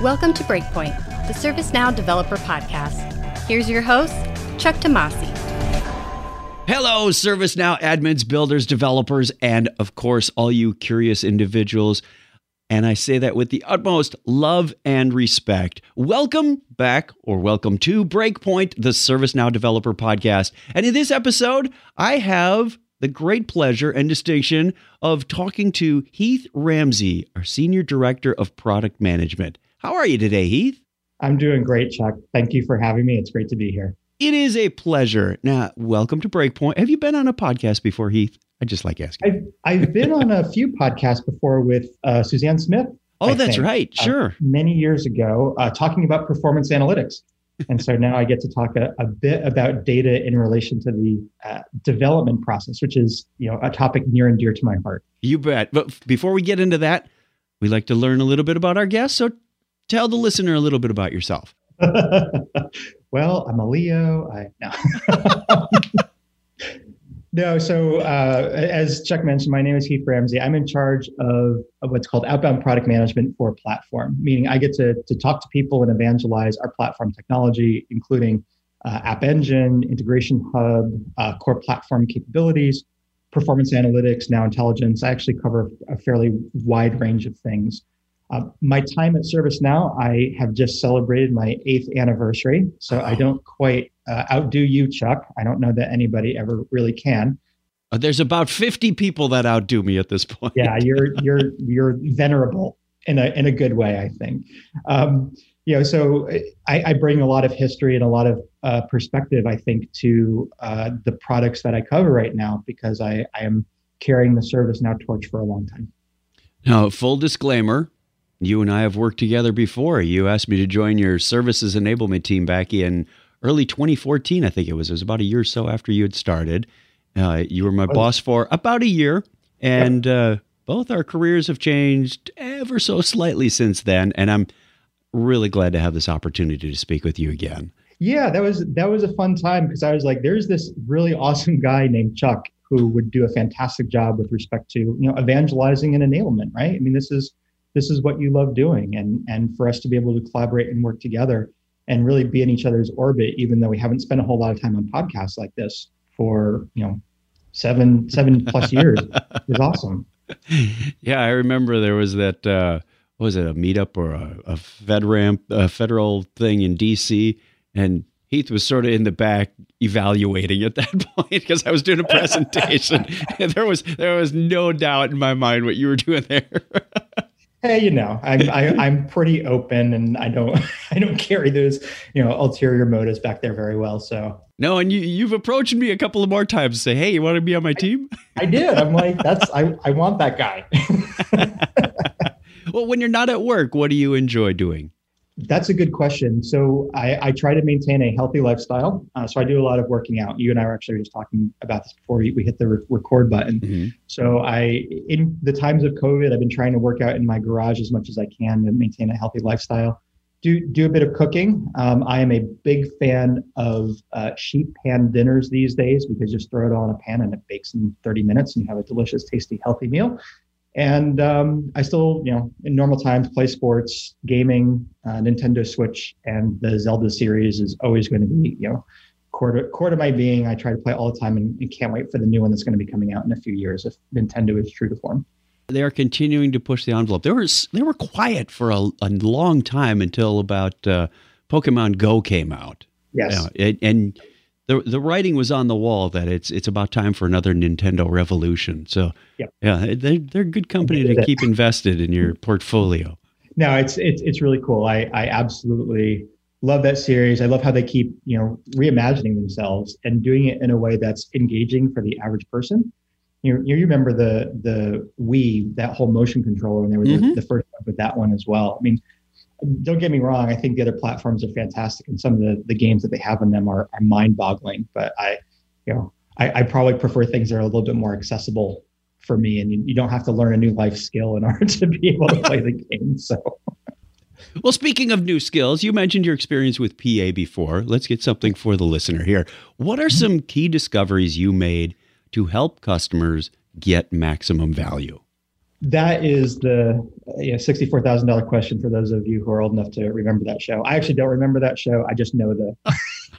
Welcome to Breakpoint, the ServiceNow Developer Podcast. Here's your host, Chuck Tomasi. Hello, ServiceNow admins, builders, developers, and of course, all you curious individuals. And I say that with the utmost love and respect. Welcome back, or welcome to Breakpoint, the ServiceNow Developer Podcast. And in this episode, I have the great pleasure and distinction of talking to Heath Ramsey, our Senior Director of Product Management. How are you today, Heath? I'm doing great, Chuck. Thank you for having me. It's great to be here. It is a pleasure. Now, welcome to Breakpoint. Have you been on a podcast before, Heath? I just like asking. I've, I've been on a few podcasts before with uh, Suzanne Smith. Oh, I that's think, right. Uh, sure. Uh, many years ago, uh, talking about performance analytics. and so now I get to talk a, a, bit about data in relation to the uh, development process, which is you know a topic near and dear to my heart. You bet. But before we get into that, we like to learn a little bit about our guests. So tell the listener a little bit about yourself. well, I'm a Leo. I no. no, so uh, as Chuck mentioned, my name is Heath Ramsey. I'm in charge of, of what's called outbound product management for a platform, meaning I get to, to talk to people and evangelize our platform technology, including uh, App Engine, Integration Hub, uh, core platform capabilities, performance analytics, now intelligence. I actually cover a fairly wide range of things. Uh, my time at ServiceNow, I have just celebrated my eighth anniversary, so I don't quite uh, outdo you, Chuck. I don't know that anybody ever really can. Uh, there's about 50 people that outdo me at this point. yeah, you're you're you're venerable in a in a good way, I think. Um, you know, so I, I, bring a lot of history and a lot of uh, perspective, I think, to uh, the products that I cover right now because I, I am carrying the ServiceNow torch for a long time. Now, full disclaimer, you and I have worked together before. You asked me to join your services enablement team back in early 2014, I think it was. It was about a year or so after you had started. Uh, you were my oh. boss for about a year, and uh, both our careers have changed ever so slightly since then. And I'm really glad to have this opportunity to speak with you again. Yeah, that was that was a fun time because I was like, there's this really awesome guy named Chuck who would do a fantastic job with respect to you know evangelizing and enablement, right? I mean, this is this is what you love doing. And and for us to be able to collaborate and work together and really be in each other's orbit even though we haven't spent a whole lot of time on podcasts like this for you know seven seven plus years is awesome. Yeah i remember there was that uh was it a meetup or a, a FedRAMP a federal thing in dc and Heath was sort of in the back evaluating at that point because I was doing a presentation. and there was there was no doubt in my mind what you were doing there hey, you know, I'm I, am i am pretty open, and I don't I don't carry those you know ulterior motives back there very well. So no, and you you've approached me a couple of more times to say, hey, you want to be on my team? I, I did. I'm like, that's I I want that guy. well, when you're not at work, what do you enjoy doing? That's a good question. So I, I try to maintain a healthy lifestyle. Uh, so I do a lot of working out. You and I were actually just talking about this before we, we hit the re- record button. Mm-hmm. So I, in the times of COVID, I've been trying to work out in my garage as much as I can to maintain a healthy lifestyle. Do do a bit of cooking. Um, I am a big fan of uh, sheet pan dinners these days because just throw it on a pan and it bakes in 30 minutes and you have a delicious, tasty, healthy meal. And um, I still, you know, in normal times, play sports, gaming, uh, Nintendo Switch, and the Zelda series is always going to be, you know, core to, core to my being. I try to play all the time and, and can't wait for the new one that's going to be coming out in a few years if Nintendo is true to form. They are continuing to push the envelope. They were they were quiet for a, a long time until about uh, Pokemon Go came out. Yes, it, and the the writing was on the wall that it's it's about time for another Nintendo revolution. So yep. yeah, they're they're good company to keep invested in your portfolio. No, it's it's it's really cool. I I absolutely love that series. I love how they keep you know reimagining themselves and doing it in a way that's engaging for the average person. You you remember the the Wii that whole motion controller and they were mm-hmm. the, the first with that one as well. I mean don't get me wrong. I think the other platforms are fantastic, and some of the, the games that they have in them are, are mind boggling. But I, you know, I, I, probably prefer things that are a little bit more accessible for me, and you, you don't have to learn a new life skill in order to be able to play the game. So. Well, speaking of new skills, you mentioned your experience with PA before. Let's get something for the listener here. What are some key discoveries you made to help customers get maximum value? That is the you know, sixty-four thousand dollar question for those of you who are old enough to remember that show. I actually don't remember that show. I just know the.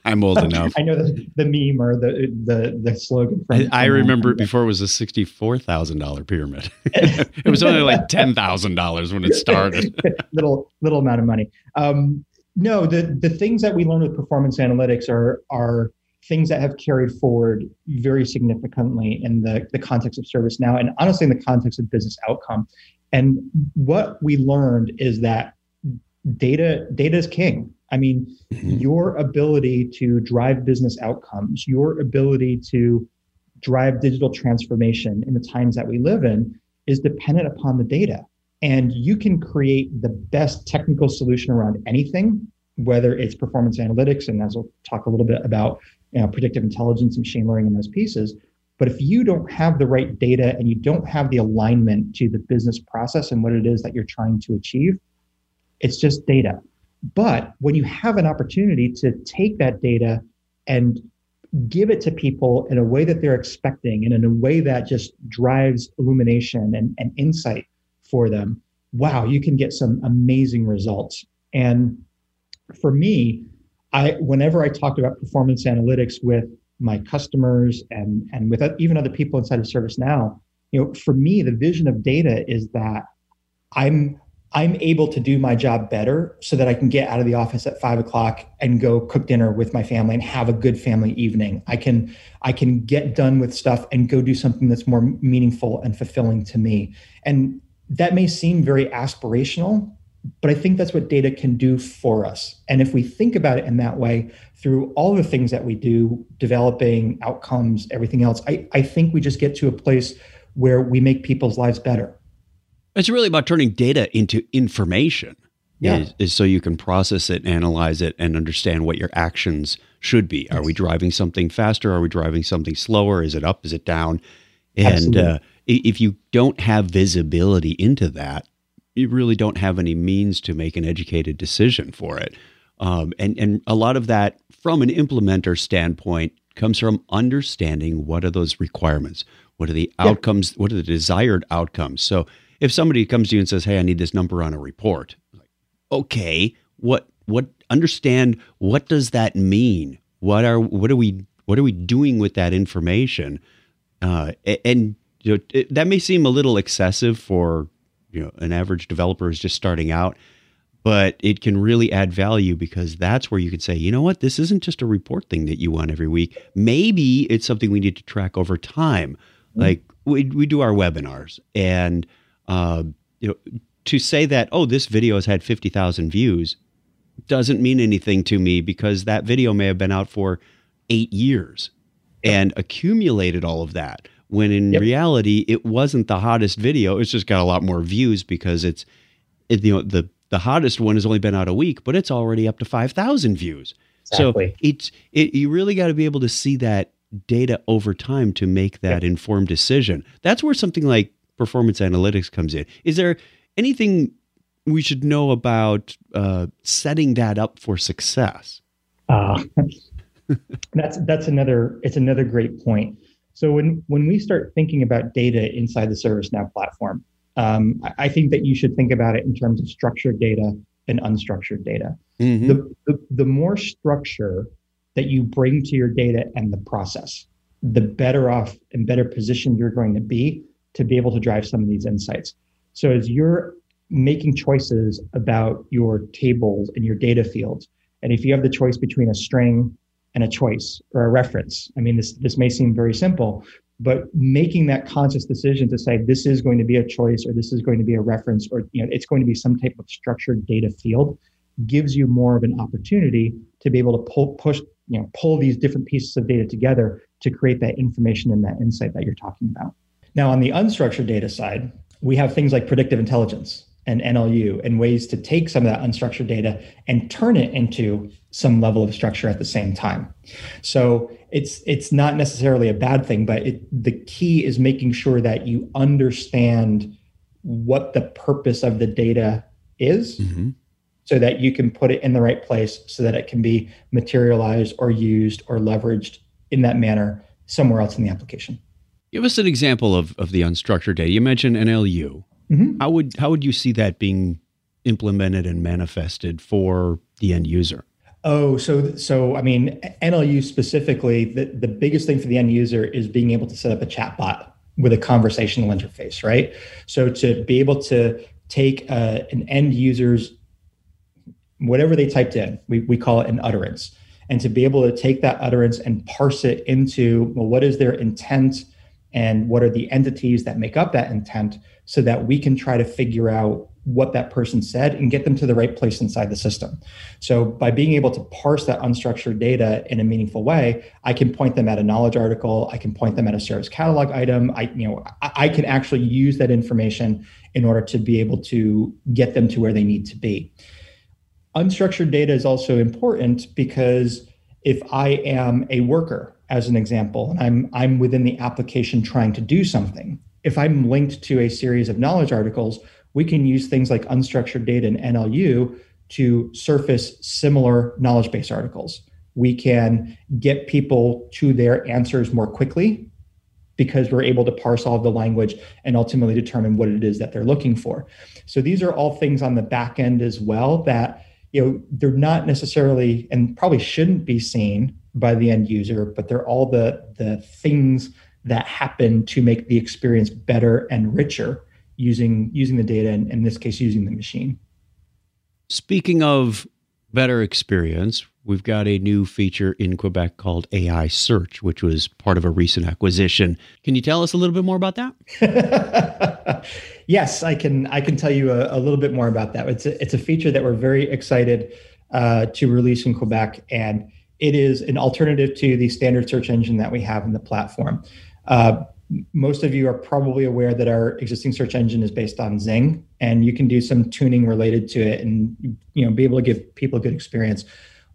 I'm old enough. I know the, the meme or the the the slogan. From, I, I remember before it was a sixty-four thousand dollar pyramid. it was only like ten thousand dollars when it started. little little amount of money. Um, no, the the things that we learn with performance analytics are are things that have carried forward very significantly in the, the context of ServiceNow and honestly in the context of business outcome. And what we learned is that data data is king. I mean, mm-hmm. your ability to drive business outcomes, your ability to drive digital transformation in the times that we live in is dependent upon the data. And you can create the best technical solution around anything, whether it's performance analytics, and as we'll talk a little bit about you know, predictive intelligence, and machine learning, and those pieces. But if you don't have the right data and you don't have the alignment to the business process and what it is that you're trying to achieve, it's just data. But when you have an opportunity to take that data and give it to people in a way that they're expecting and in a way that just drives illumination and, and insight for them, wow, you can get some amazing results. And for me, I whenever I talked about performance analytics with my customers and and with uh, even other people inside of ServiceNow, you know, for me, the vision of data is that I'm I'm able to do my job better so that I can get out of the office at five o'clock and go cook dinner with my family and have a good family evening. I can I can get done with stuff and go do something that's more meaningful and fulfilling to me. And that may seem very aspirational, but I think that's what data can do for us. And if we think about it in that way, through all the things that we do, developing outcomes, everything else, I, I think we just get to a place where we make people's lives better. It's really about turning data into information. Yeah. Is, is so you can process it, analyze it, and understand what your actions should be. Are we driving something faster? Are we driving something slower? Is it up? Is it down? And uh, if you don't have visibility into that, you really don't have any means to make an educated decision for it. Um, and and a lot of that, from an implementer standpoint, comes from understanding what are those requirements, what are the outcomes, what are the desired outcomes. So if somebody comes to you and says, "Hey, I need this number on a report," like, okay, what what understand what does that mean? What are what are we what are we doing with that information? Uh, and you know, it, that may seem a little excessive for you know an average developer is just starting out but it can really add value because that's where you can say, you know what, this isn't just a report thing that you want every week. Maybe it's something we need to track over time. Mm-hmm. Like we, we do our webinars, and uh, you know, to say that oh, this video has had fifty thousand views doesn't mean anything to me because that video may have been out for eight years and accumulated all of that when in yep. reality it wasn't the hottest video. It's just got a lot more views because it's it, you know the the hottest one has only been out a week but it's already up to 5000 views. Exactly. so it's it, you really got to be able to see that data over time to make that yep. informed decision. That's where something like performance analytics comes in. Is there anything we should know about uh, setting that up for success? Uh, that's that's another it's another great point so when when we start thinking about data inside the ServiceNow platform, um, I think that you should think about it in terms of structured data and unstructured data. Mm-hmm. The, the, the more structure that you bring to your data and the process, the better off and better positioned you're going to be to be able to drive some of these insights. So as you're making choices about your tables and your data fields, and if you have the choice between a string and a choice or a reference. I mean, this this may seem very simple, but making that conscious decision to say this is going to be a choice or this is going to be a reference or you know it's going to be some type of structured data field gives you more of an opportunity to be able to pull push you know pull these different pieces of data together to create that information and that insight that you're talking about. Now on the unstructured data side, we have things like predictive intelligence and NLU and ways to take some of that unstructured data and turn it into some level of structure at the same time. So it's it's not necessarily a bad thing, but it, the key is making sure that you understand what the purpose of the data is. Mm-hmm. So that you can put it in the right place so that it can be materialized or used or leveraged in that manner somewhere else in the application. Give us an example of, of the unstructured data. You mentioned NLU. Mm-hmm. How would how would you see that being implemented and manifested for the end user? Oh, so so I mean NLU specifically, the, the biggest thing for the end user is being able to set up a chatbot with a conversational interface, right? So to be able to take uh, an end user's whatever they typed in, we, we call it an utterance, and to be able to take that utterance and parse it into well, what is their intent and what are the entities that make up that intent so that we can try to figure out what that person said and get them to the right place inside the system. So by being able to parse that unstructured data in a meaningful way, I can point them at a knowledge article, I can point them at a service catalog item. I you know I, can actually use that information in order to be able to get them to where they need to be. Unstructured data is also important because if I am a worker as an example and I'm I'm within the application trying to do something, if I'm linked to a series of knowledge articles we can use things like unstructured data and NLU to surface similar knowledge base articles. We can get people to their answers more quickly because we're able to parse all of the language and ultimately determine what it is that they're looking for. So these are all things on the back end as well that you know they're not necessarily and probably shouldn't be seen by the end user, but they're all the the things that happen to make the experience better and richer using using the data and in this case using the machine. Speaking of better experience, we've got a new feature in Quebec called AI Search, which was part of a recent acquisition. Can you tell us a little bit more about that? yes, I can. I can tell you a, a, little bit more about that. It's a, it's a feature that we're very excited uh, to release in Quebec, and it is an alternative to the standard search engine that we have in the platform. Uh, most of you are probably aware that our existing search engine is based on Zing, and you can do some tuning related to it, and you know be able to give people a good experience.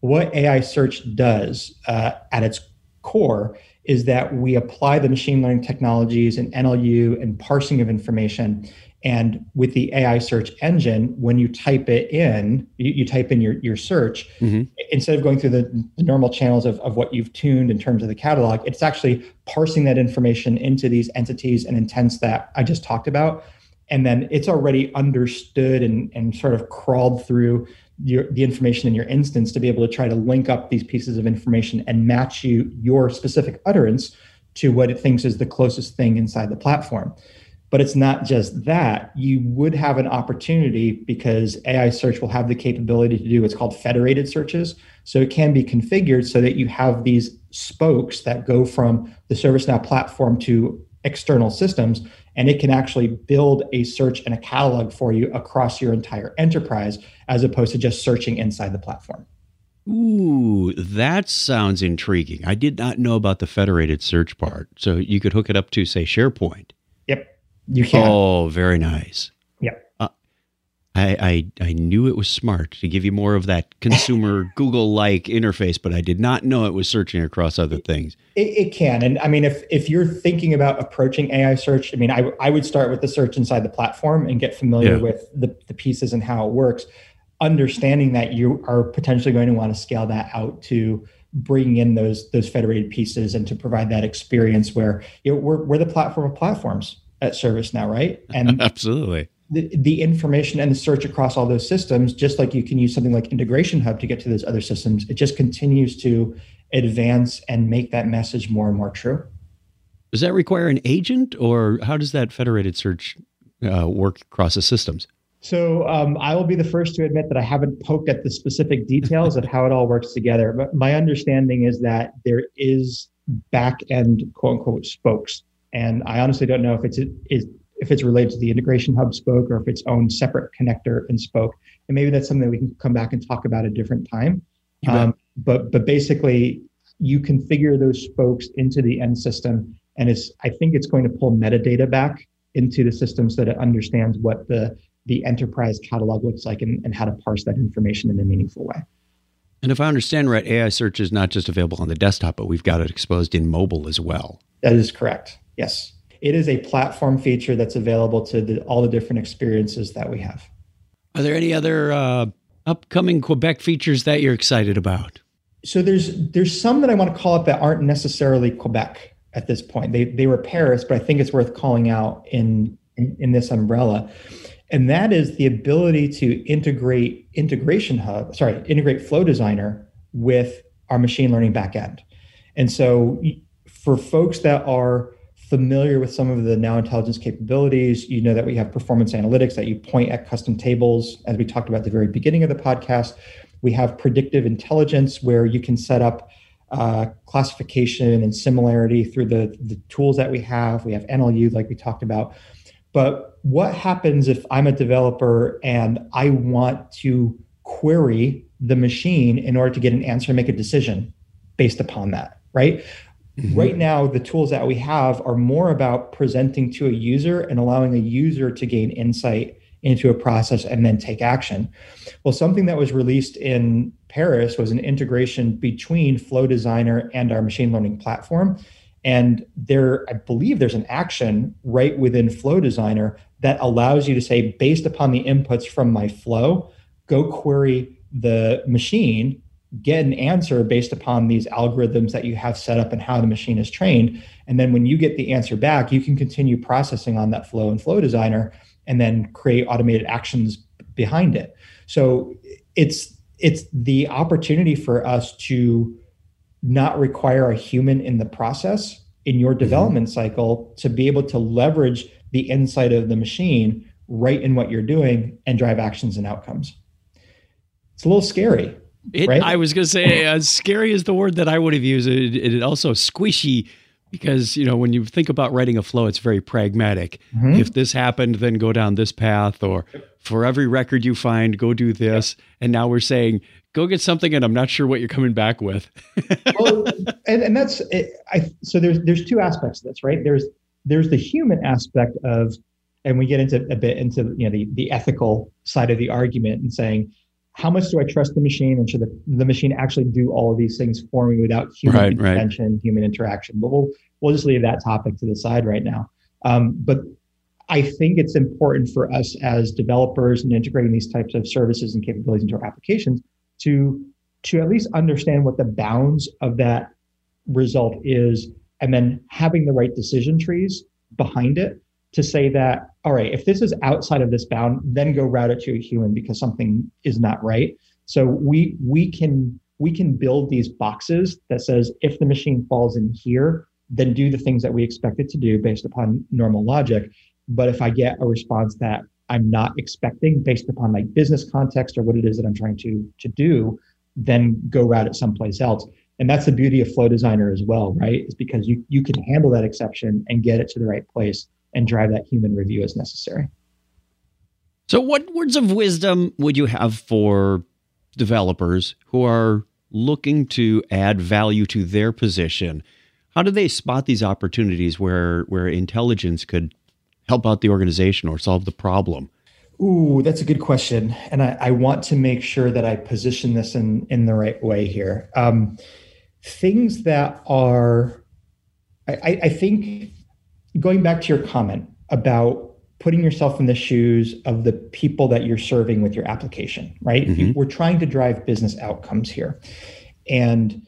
What AI search does uh, at its core is that we apply the machine learning technologies and NLU and parsing of information and with the AI search engine, when you type it in, you, you type in your, your search, mm-hmm. instead of going through the, the, normal channels of, of what you've tuned in terms of the catalog, it's actually parsing that information into these entities and intents that I just talked about. And then it's already understood and, and sort of crawled through your, the information in your instance to be able to try to link up these pieces of information and match you your specific utterance to what it thinks is the closest thing inside the platform. But it's not just that. You would have an opportunity because AI search will have the capability to do what's called federated searches. So it can be configured so that you have these spokes that go from the ServiceNow platform to external systems, and it can actually build a search and a catalog for you across your entire enterprise as opposed to just searching inside the platform. Ooh, that sounds intriguing. I did not know about the federated search part. So you could hook it up to, say, SharePoint. You can. Oh, very nice. Yeah. Uh, I, I I knew it was smart to give you more of that consumer Google like interface, but I did not know it was searching across other things. It, it, can, and I mean, if if you're thinking about approaching AI search, I mean, I I would start with the search inside the platform and get familiar yeah. with the the pieces and how it works, understanding that you are potentially going to want to scale that out to bringing in those those federated pieces and to provide that experience where you know, we're we're the platform of platforms at ServiceNow, right? And absolutely. The, the information and the search across all those systems, just like you can use something like Integration Hub to get to those other systems, it just continues to advance and make that message more and more true. Does that require an agent, or how does that federated search uh, work across the systems? So um, I will be the first to admit that I haven't poked at the specific details of how it all works together. But my understanding is that there is back end quote unquote spokes and I honestly don't know if it's is if it's related to the integration hub spoke or if it's own separate connector and spoke. And maybe that's something that we can come back and talk about a different time. Um, but but basically, you configure those spokes into the end system, and it's I think it's going to pull metadata back into the system so that it understands what the the enterprise catalog looks like and, and how to parse that information in a meaningful way. And if I understand right, AI search is not just available on the desktop, but we've got it exposed in mobile as well. That is correct. Yes. It is a platform feature that's available to the, all the different experiences that we have. Are there any other uh, upcoming Quebec features that you're excited about? So there's there's some that I want to call out that aren't necessarily Quebec at this point. They they were Paris, but I think it's worth calling out in in, in this umbrella and that is the ability to integrate integration hub sorry integrate flow designer with our machine learning backend and so for folks that are familiar with some of the now intelligence capabilities. You know that we have performance analytics that you point at custom tables as we talked about at the very beginning of the podcast. We have predictive intelligence where you can set up uh, classification and similarity through the, the tools that we have. We have nlu like we talked about. But what happens if I'm a developer and I want to query the machine in order to get an answer and make a decision based upon that, right? Mm-hmm. Right now, the tools that we have are more about presenting to a user and allowing a user to gain insight into a process and then take action. Well, something that was released in Paris was an integration between Flow Designer and our machine learning platform and there, I believe there's an action right within Flow Designer that allows you to say, based upon the inputs from my flow, go query the machine, get an answer based upon these algorithms that you have set up and how the machine is trained. And then when you get the answer back, you can continue processing on that flow in Flow Designer and then create automated actions behind it. So it's it's the opportunity for us to not require a human in the process in your mm-hmm. development mm-hmm. cycle to be able to leverage the insight of the machine right in what you're doing and drive actions and outcomes. It's a little scary. It, right? I was going to say, uh, scary is the word that I would have used. It, it, also squishy because you know when you think about writing a flow, it's very pragmatic. Mm-hmm. If this happened, then go down this path, or for every record you find, go do this. And now we're saying go get something and I'm not sure what you're coming back with. well, and, and that's I so there's there's two aspects of this, right? There's there's the human aspect of and we get into a bit into you know the, the ethical side of the argument and saying how much do I trust the machine and should the, the machine actually do all of these things for me without human right, intervention, right. human interaction? But we'll we'll just leave that topic to the side right now. Um, but I think it's important for us as developers and integrating these types of services and capabilities into our applications to to at least understand what the bounds of that result is and then having the right decision trees behind it to say that all right if this is outside of this bound then go route it to a human because something is not right so we we can we can build these boxes that says if the machine falls in here then do the things that we expect it to do based upon normal logic but if i get a response that I'm not expecting based upon my business context or what it is that I'm trying to to do, then go route it someplace else. And that's the beauty of Flow Designer as well, right? Is because you you can handle that exception and get it to the right place and drive that human review as necessary. So, what words of wisdom would you have for developers who are looking to add value to their position? How do they spot these opportunities where where intelligence could help out the organization or solve the problem? Ooh, that's a good question, and I, I want to make sure that I position this in in the right way here. Um, things that are, I, I think, going back to your comment about putting yourself in the shoes of the people that you're serving with your application, right? Mm-hmm. We're trying to drive business outcomes here, and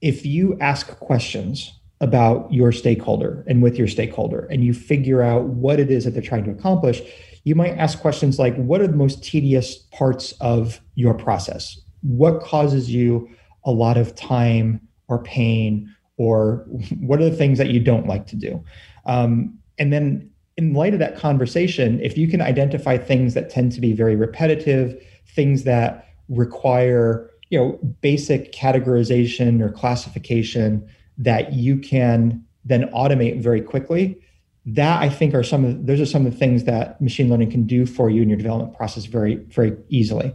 if you ask questions about your stakeholder and with your stakeholder and you figure out what it is that they're trying to accomplish you might ask questions like what are the most tedious parts of your process what causes you a lot of time or pain or what are the things that you don't like to do um, and then in light of that conversation if you can identify things that tend to be very repetitive things that require you know basic categorization or classification that you can then automate very quickly that i think are some of those are some of the things that machine learning can do for you in your development process very very easily.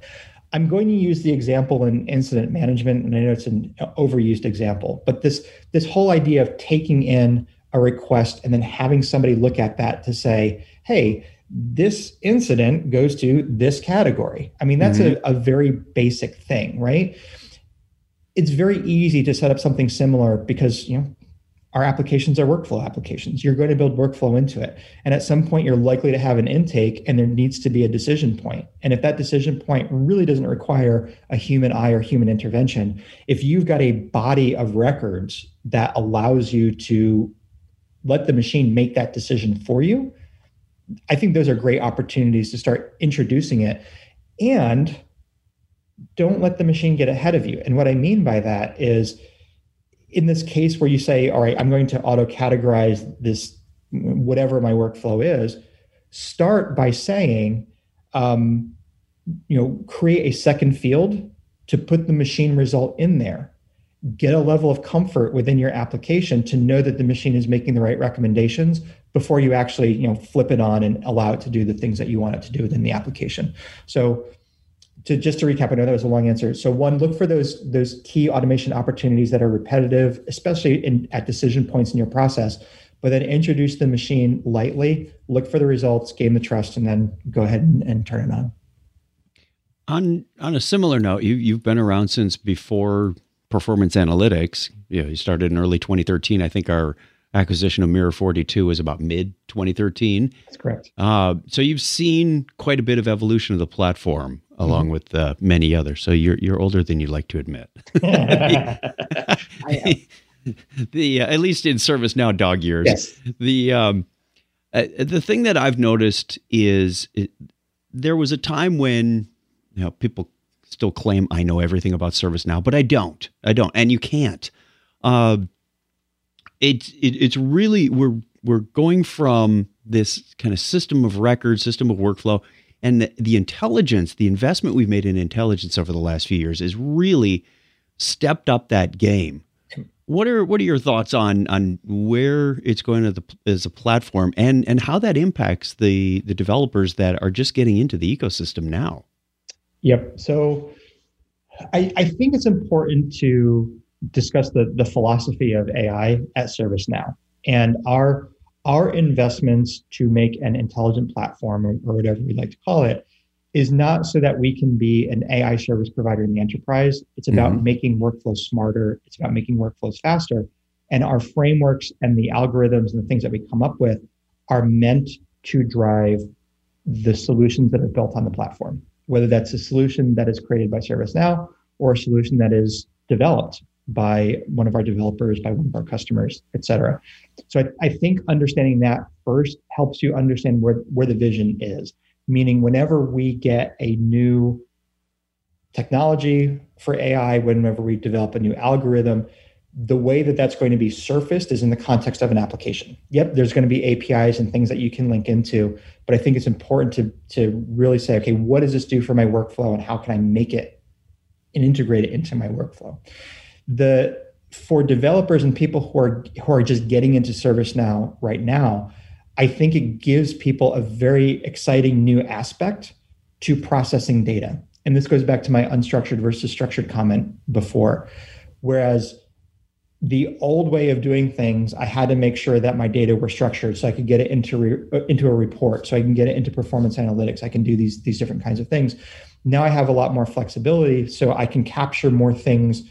I'm going to use the example in incident management and i know it's an overused example but this this whole idea of taking in a request and then having somebody look at that to say hey this incident goes to this category i mean that's mm-hmm. a, a very basic thing right it's very easy to set up something similar because you know our applications are workflow applications. You're going to build workflow into it. And at some point, you're likely to have an intake and there needs to be a decision point. And if that decision point really doesn't require a human eye or human intervention, if you've got a body of records that allows you to let the machine make that decision for you, I think those are great opportunities to start introducing it. And don't let the machine get ahead of you. And what I mean by that is in this case where you say, all right, I'm going to auto categorize this, whatever my workflow is, start by saying, um, you know, create a second field to put the machine result in there. Get a level of comfort within your application to know that the machine is making the right recommendations before you actually, you know, flip it on and allow it to do the things that you want it to do within the application. So to just to recap, I know that was a long answer. So one, look for those those key automation opportunities that are repetitive, especially in at decision points in your process. But then introduce the machine lightly, look for the results, gain the trust, and then go ahead and, and turn it on. On on a similar note, you you've been around since before performance analytics. You know, you started in early 2013. I think our acquisition of Mirror 42 was about mid 2013. That's correct. Uh, so you've seen quite a bit of evolution of the platform along mm-hmm. with uh, many others. So you're you're older than you'd like to admit. the uh, at least in ServiceNow dog years. Yes. The um, uh, the thing that I've noticed is it, there was a time when you know people still claim I know everything about ServiceNow, but I don't. I don't, and you can't. Uh, it, it it's really we're we're going from this kind of system of record, system of workflow and the, the intelligence, the investment we've made in intelligence over the last few years is really stepped up that game. What are what are your thoughts on on where it's going the, as a platform and and how that impacts the the developers that are just getting into the ecosystem now? Yep. So I, I think it's important to discuss the the philosophy of AI at ServiceNow and our our investments to make an intelligent platform or, or whatever we'd like to call it is not so that we can be an AI service provider in the enterprise. It's about mm-hmm. making workflows smarter. It's about making workflows faster. And our frameworks and the algorithms and the things that we come up with are meant to drive the solutions that are built on the platform, whether that's a solution that is created by ServiceNow or a solution that is developed by one of our developers, by one of our customers, et cetera. So I, I, think understanding that first helps you understand where, where the vision is. Meaning, whenever we get a new technology for AI, whenever we develop a new algorithm, the way that that's going to be surfaced is in the context of an application. Yep, there's going to be APIs and things that you can link into, but I think it's important to to really say, okay, what does this do for my workflow, and how can I make it and integrate it into my workflow? the for developers and people who are who are just getting into ServiceNow right now, I think it gives people a very exciting new aspect to processing data. And this goes back to my unstructured versus structured comment before. Whereas the old way of doing things, I had to make sure that my data were structured so I could get it into re, uh, into a report, so I can get it into performance analytics. I can do these these different kinds of things. Now I have a lot more flexibility, so I can capture more things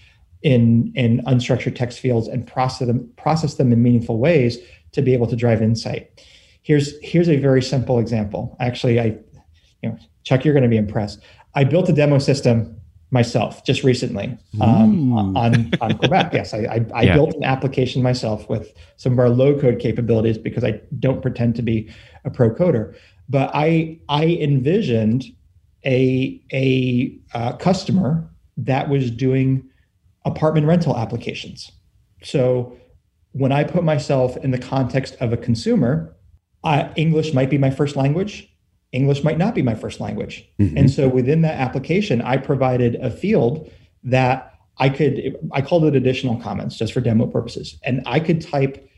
in in unstructured text fields and process them process them in meaningful ways to be able to drive insight. Here's here's a very simple example. Actually, I you know Chuck, you're going to be impressed. I built a demo system myself just recently um, on on Quebec. Yes, I, I, I yeah. built an application myself with some of our low code capabilities because I don't pretend to be a pro coder. But I I envisioned a a uh, customer that was doing apartment rental applications. So when I put myself in the context of a consumer, uh, English might be my first language. English might not be my first language. Mm-hmm. And so within that application, I provided a field that I could, I called it additional comments just for demo purposes. And I could type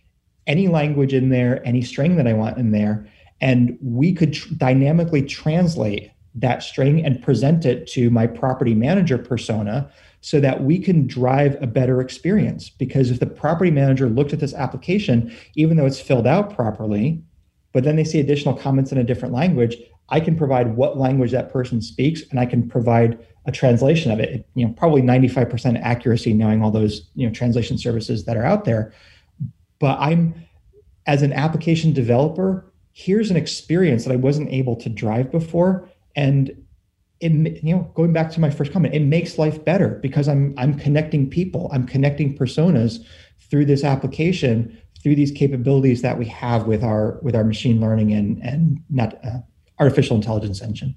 any language in there, any string that I want in there, and we could tr- dynamically translate that string and present it to my property manager persona so that we can drive a better experience. Because if the property manager looked at this application, even though it's filled out properly, but then they see additional comments in a different language, I can provide what language that person speaks and I can provide a translation of it. You know, probably 95% accuracy knowing all those, you know, translation services that are out there. But I'm as an application developer, here's an experience that I wasn't able to drive before and it you know going back to my first comment it makes life better because i'm i'm connecting people i'm connecting personas through this application through these capabilities that we have with our with our machine learning and and not uh, artificial intelligence engine.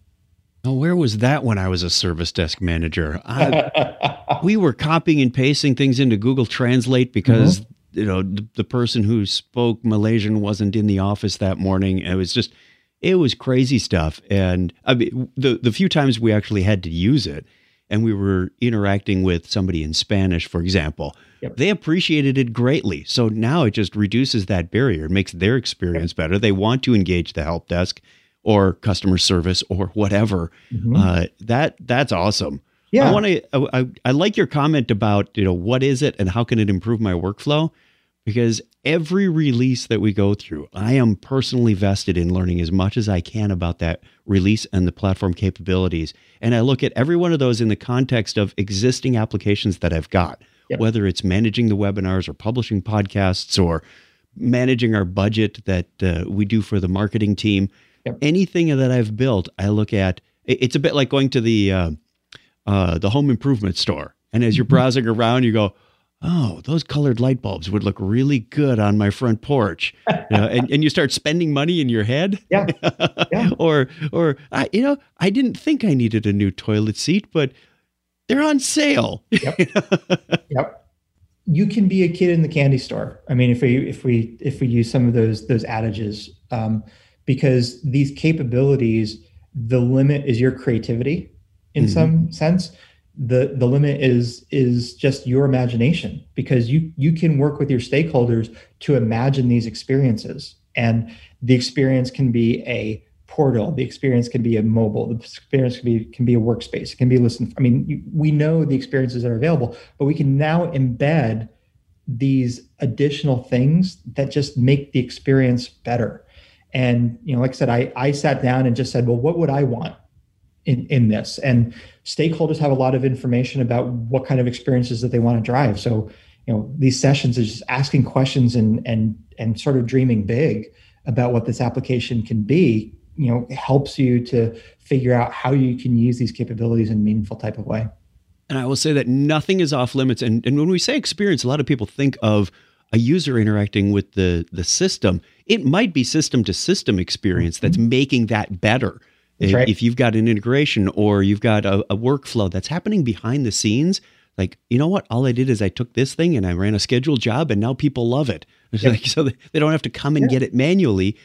Oh, where was that when I was a service desk manager? I, we were copying and pasting things into Google Translate because mm-hmm. you know the, the, person who spoke Malaysian wasn't in the office that morning. It was just it was crazy stuff. And I mean, the the few times we actually had to use it, and we were interacting with somebody in Spanish, for example, yep. they appreciated it greatly. So now it just reduces that barrier, it makes their experience yep. better. They want to engage the help desk or customer service or whatever. Mm-hmm. Uh, that that's awesome. Yeah, I want to. I, I like your comment about you know what is it and how can it improve my workflow because every release that we go through, I am personally vested in learning as much as I can about that release and the platform capabilities. And I look at every one of those in the context of existing applications that I've got, yep. whether it's managing the webinars or publishing podcasts or managing our budget that uh, we do for the marketing team. Yep. Anything that I've built, I look at. It's a bit like going to the uh, uh, the home improvement store, and as you're mm-hmm. browsing around, you go, "Oh, those colored light bulbs would look really good on my front porch," you know, and and you start spending money in your head. Yeah, yeah. or or I, you know, I didn't think I needed a new toilet seat, but they're on sale. Yep. yep you can be a kid in the candy store. I mean, if we if we if we use some of those those adages, um, because these capabilities the limit is your creativity in mm-hmm. some sense the the limit is is just your imagination because you you can work with your stakeholders to imagine these experiences and the experience can be a portal the experience can be a mobile the experience can be can be a workspace it can be listen i mean you, we know the experiences that are available but we can now embed these additional things that just make the experience better and you know, like I said, I I sat down and just said, well, what would I want in in this? And stakeholders have a lot of information about what kind of experiences that they want to drive. So you know, these sessions is just asking questions and and and sort of dreaming big about what this application can be. You know, helps you to figure out how you can use these capabilities in a meaningful type of way. And I will say that nothing is off limits. And, and when we say experience, a lot of people think of a user interacting with the the system, it might be system to system experience that's mm-hmm. making that better. If, right. if, you've got an integration or you've got a, a workflow that's happening behind the scenes, like you know what all i did is i took this thing and i ran a scheduled job and now people love it yep. like, so they don't have to come and yeah. get it manually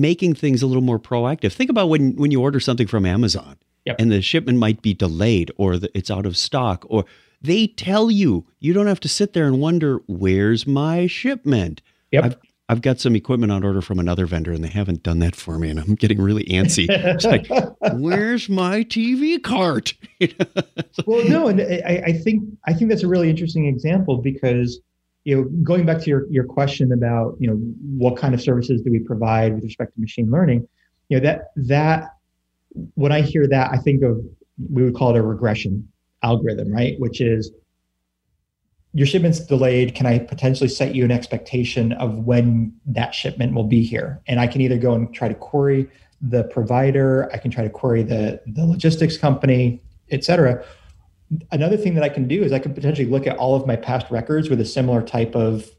making things a little more proactive think about when when you order something from amazon yep. and the shipment might be delayed or the, it's out of stock or they tell you. You don't have to sit there and wonder, where's my shipment? Yep. I've, I've got some equipment on order from another vendor and they haven't done that for me. And I'm getting really antsy. It's like, where's my TV cart? well, no, and I, I, think I think that's a really interesting example because you know, going back to your, your question about, you know, what kind of services do we provide with respect to machine learning, you know, that that when I hear that, I think of we would call it a regression algorithm, right? Which is your shipment's delayed. Can I potentially set you an expectation of when that shipment will be here? And I can either go and try to query the provider, I can try to query the, the logistics company, et cetera. Another thing that I can do is I can potentially look at all of my past records with a similar type of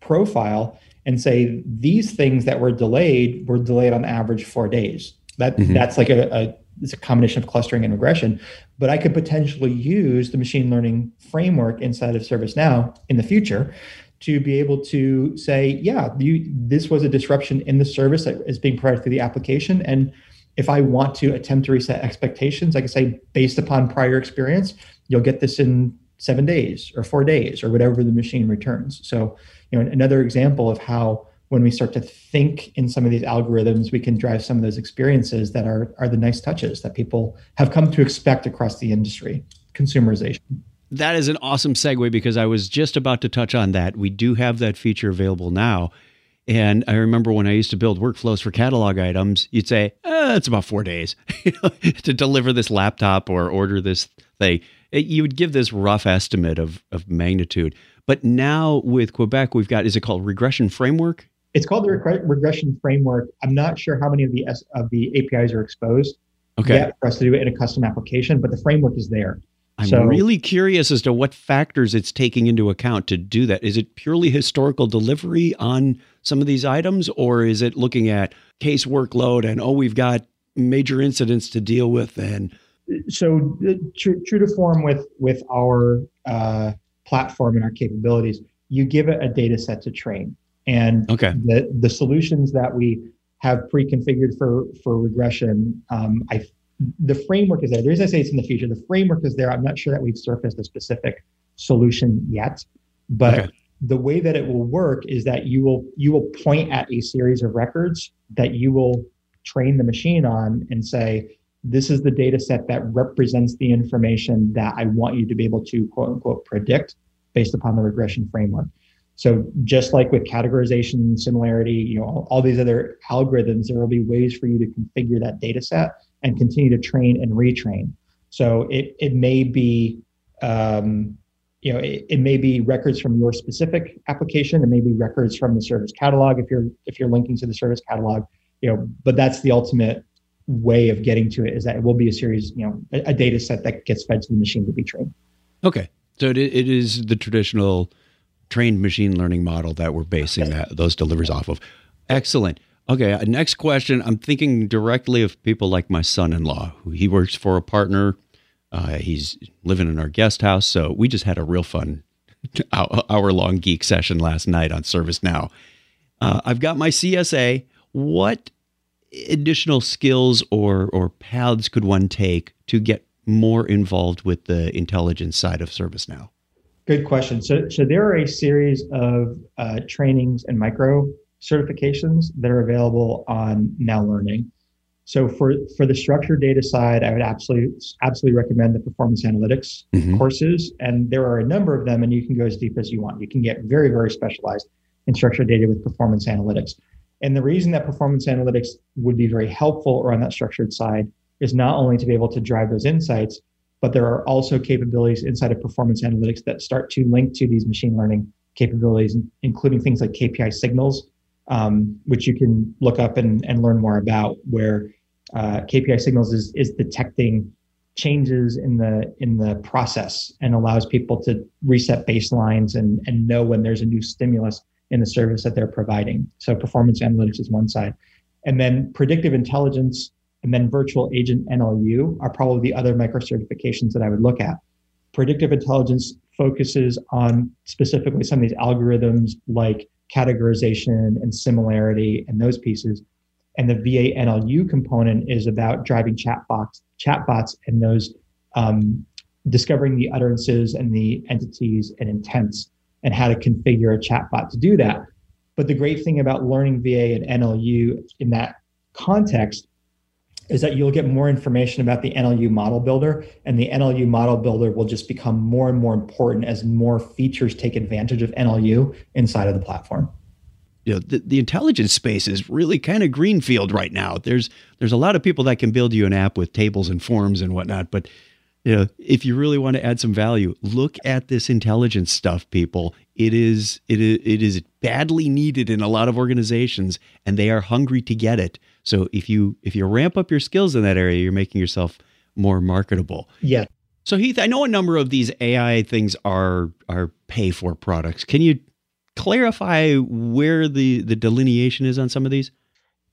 profile and say these things that were delayed were delayed on average four days. That mm-hmm. that's like a, a it's a combination of clustering and regression, but I could potentially use the machine learning framework inside of ServiceNow in the future to be able to say, yeah, you, this was a disruption in the service that is being provided through the application. And if I want to attempt to reset expectations, I can say, based upon prior experience, you'll get this in seven days or four days or whatever the machine returns. So, you know, another example of how when we start to think in some of these algorithms, we can drive some of those experiences that are are the nice touches that people have come to expect across the industry. Consumerization. That is an awesome segue because I was just about to touch on that. We do have that feature available now. And I remember when I used to build workflows for catalog items, you'd say, oh, it's about four days to deliver this laptop or order this thing. You would give this rough estimate of, of magnitude. But now with Quebec, we've got, is it called regression framework? It's called the reg- regression framework. I'm not sure how many of the S- of the APIs are exposed okay. yet for us to do it in a custom application, but the framework is there. I'm so, really curious as to what factors it's taking into account to do that. Is it purely historical delivery on some of these items, or is it looking at case workload and oh, we've got major incidents to deal with? And so, uh, true, true to form with with our uh, platform and our capabilities, you give it a data set to train, and okay. the the solutions that we have pre-configured for for regression, um, I the framework is there. The reason I say it's in the future, the framework is there. I'm not sure that we've surfaced a specific solution yet, but okay. the way that it will work is that you will you will point at a series of records that you will train the machine on and say, this is the data set that represents the information that I want you to be able to quote unquote predict based upon the regression framework. So just like with categorization, similarity, you know, all, all these other algorithms, there will be ways for you to configure that data set and continue to train and retrain. So it it may be um, you know it, it, may be records from your specific application. It may be records from the service catalog if you're if you're linking to the service catalog. You know, but that's the ultimate way of getting to it is that it will be a series, you know, a, a data set that gets fed to the machine to be trained. Okay, so it, it is the traditional trained machine learning model that we're basing that those deliveries off of. Excellent. Okay, uh, next question. I'm thinking directly of people like my son-in-law. Who he works for a partner. Uh, he's living in our guest house, so we just had a real fun hour-long geek session last night on ServiceNow. Uh, I've got my CSA. What additional skills or or paths could one take to get more involved with the intelligence side of ServiceNow? Good question. So, so there are a series of uh, trainings and micro certifications that are available on Now Learning. So for for the structured data side, I would absolutely absolutely recommend the performance analytics mm-hmm. courses, and there are a number of them, and you can go as deep as you want. You can get very very specialized in structured data with performance analytics. And the reason that performance analytics would be very helpful or on that structured side is not only to be able to drive those insights, but there are also capabilities inside of performance analytics that start to link to these machine learning capabilities, including things like KPI signals um, which you can look up and, and learn more about, where uh, KPI signals is, is detecting changes in the in the process and allows people to reset baselines and, and know when there's a new stimulus in the service that they're providing. So performance analytics is one side. And then predictive intelligence and then virtual agent NLU are probably the other micro certifications that I would look at. Predictive intelligence focuses on specifically some of these algorithms like categorization and similarity and those pieces. And the VA NLU component is about driving chatbots, chatbots and those um, discovering the utterances and the entities and intents and how to configure a chatbot to do that. But the great thing about learning VA and NLU in that context is that you'll get more information about the NLU model builder, and the NLU model builder will just become more and more important as more features take advantage of NLU inside of the platform. You know, the, the intelligence space is really kind of greenfield right now. There's there's a lot of people that can build you an app with tables and forms and whatnot, but you know, if you really want to add some value, look at this intelligence stuff, people. It is it is it is badly needed in a lot of organizations, and they are hungry to get it. So if you if you ramp up your skills in that area, you're making yourself more marketable. Yeah. So Heath, I know a number of these AI things are are pay for products. Can you clarify where the the delineation is on some of these?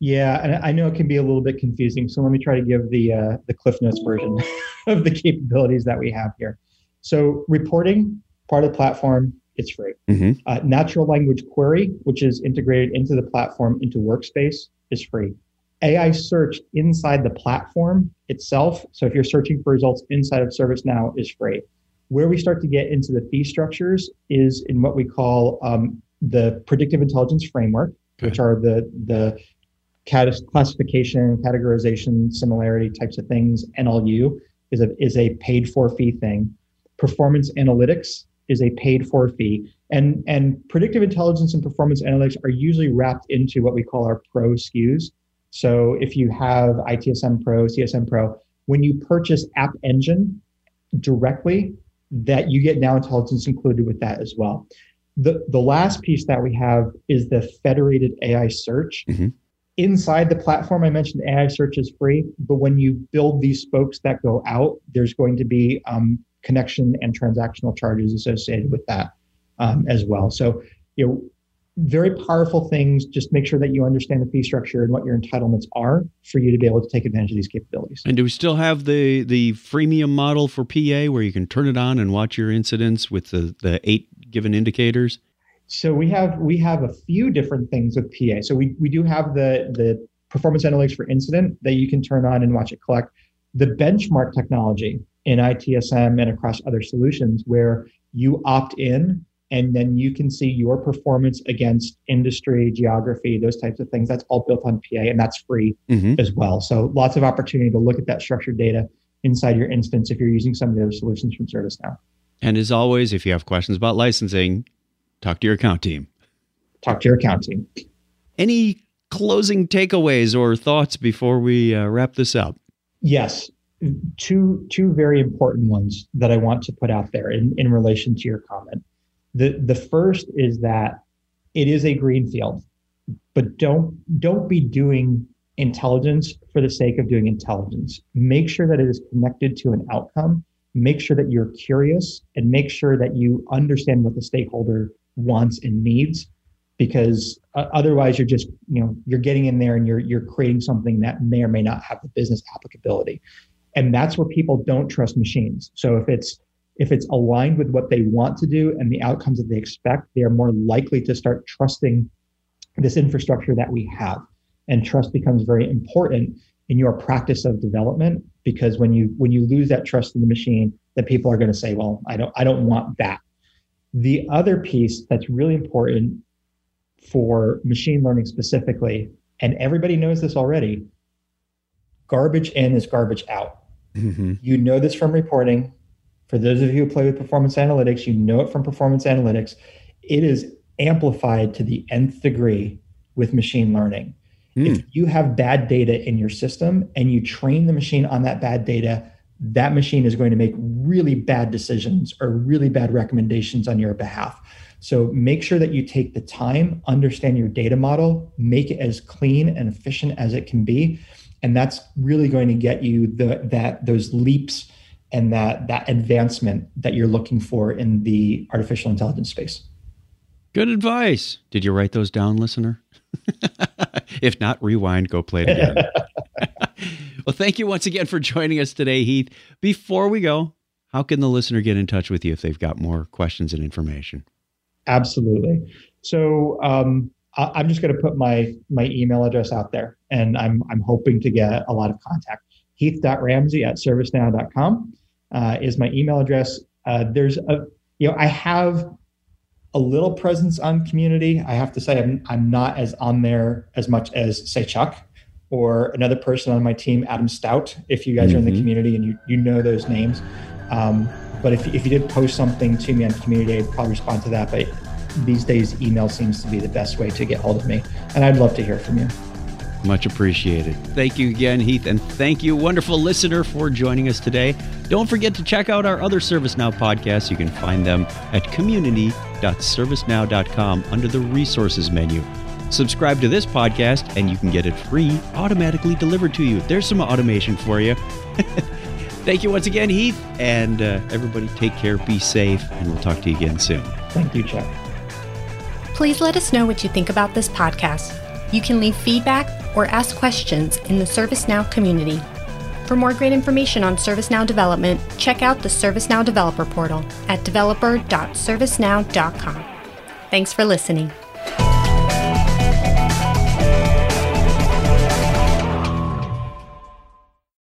Yeah, and I know it can be a little bit confusing. So let me try to give the uh, the Cliff Notes version of the capabilities that we have here. So reporting part of the platform, it's free. Mm-hmm. Uh, natural language query, which is integrated into the platform into Workspace, is free. AI search inside the platform itself. So if you're searching for results inside of ServiceNow is free. Where we start to get into the fee structures is in what we call um, the predictive intelligence framework, which are the the classification, categorization, similarity types of things. NLU is a is a paid for fee thing. Performance analytics is a paid for fee. And, and predictive intelligence and performance analytics are usually wrapped into what we call our pro SKUs. So if you have ITSM Pro, CSM Pro, when you purchase App Engine directly, that you get now intelligence included with that as well. The, the last piece that we have is the federated AI search. Mm-hmm. Inside the platform, I mentioned AI search is free, but when you build these spokes that go out, there's going to be um, connection and transactional charges associated with that um, as well. So, you know, very powerful things. Just make sure that you understand the fee structure and what your entitlements are for you to be able to take advantage of these capabilities. And do we still have the the freemium model for PA where you can turn it on and watch your incidents with the, the eight given indicators? So we have we have a few different things with PA. So we, we do have the the performance analytics for incident that you can turn on and watch it collect. The benchmark technology in ITSM and across other solutions where you opt in and then you can see your performance against industry, geography, those types of things. That's all built on PA and that's free mm-hmm. as well. So lots of opportunity to look at that structured data inside your instance if you're using some of the other solutions from ServiceNow. And as always, if you have questions about licensing, talk to your account team. Talk to your account team. Any closing takeaways or thoughts before we uh, wrap this up? Yes, two two very important ones that I want to put out there in, in relation to your comment. The the first is that it is a green field, but don't don't be doing intelligence for the sake of doing intelligence. Make sure that it is connected to an outcome. Make sure that you're curious and make sure that you understand what the stakeholder wants and needs because uh, otherwise you're just you know you're getting in there and you're you're creating something that may or may not have the business applicability. And that's where people don't trust machines. So if it's if it's aligned with what they want to do and the outcomes that they expect they are more likely to start trusting this infrastructure that we have. And trust becomes very important in your practice of development because when you when you lose that trust in the machine that people are going to say well i don't i don't want that the other piece that's really important for machine learning specifically, and everybody knows this already garbage in is garbage out. Mm-hmm. You know this from reporting. For those of you who play with performance analytics, you know it from performance analytics. It is amplified to the nth degree with machine learning. Mm. If you have bad data in your system and you train the machine on that bad data, that machine is going to make really bad decisions or really bad recommendations on your behalf. So make sure that you take the time, understand your data model, make it as clean and efficient as it can be, and that's really going to get you the that those leaps and that that advancement that you're looking for in the artificial intelligence space. Good advice. Did you write those down, listener? if not, rewind, go play it again. well, thank you once again for joining us today, Heath. Before we go, how can the listener get in touch with you if they've got more questions and information? Absolutely. So um, I, am just going to put my my email address out there, and I'm I'm hoping to get a lot of contact. Heath.ramsey at servicenow.com uh, is my email address. Uh, there's a you know I have a little presence on community. I have to say I'm I'm not as on there as much as say Chuck or another person on my team, Adam Stout. If you guys mm-hmm. are in the mm-hmm. community and you you know those names. Um, but if, if you did post something to me on community, I'd probably respond to that. But these days, email seems to be the best way to get hold of me. And I'd love to hear from you. Much appreciated. Thank you again, Heath. And thank you, wonderful listener, for joining us today. Don't forget to check out our other ServiceNow podcasts. You can find them at community.servicenow.com under the resources menu. Subscribe to this podcast and you can get it free, automatically delivered to you. There's some automation for you. Thank you once again, Heath. And uh, everybody take care, be safe, and we'll talk to you again soon. Thank you, Chuck. Please let us know what you think about this podcast. You can leave feedback or ask questions in the ServiceNow community. For more great information on ServiceNow development, check out the ServiceNow Developer Portal at developer.servicenow.com. Thanks for listening.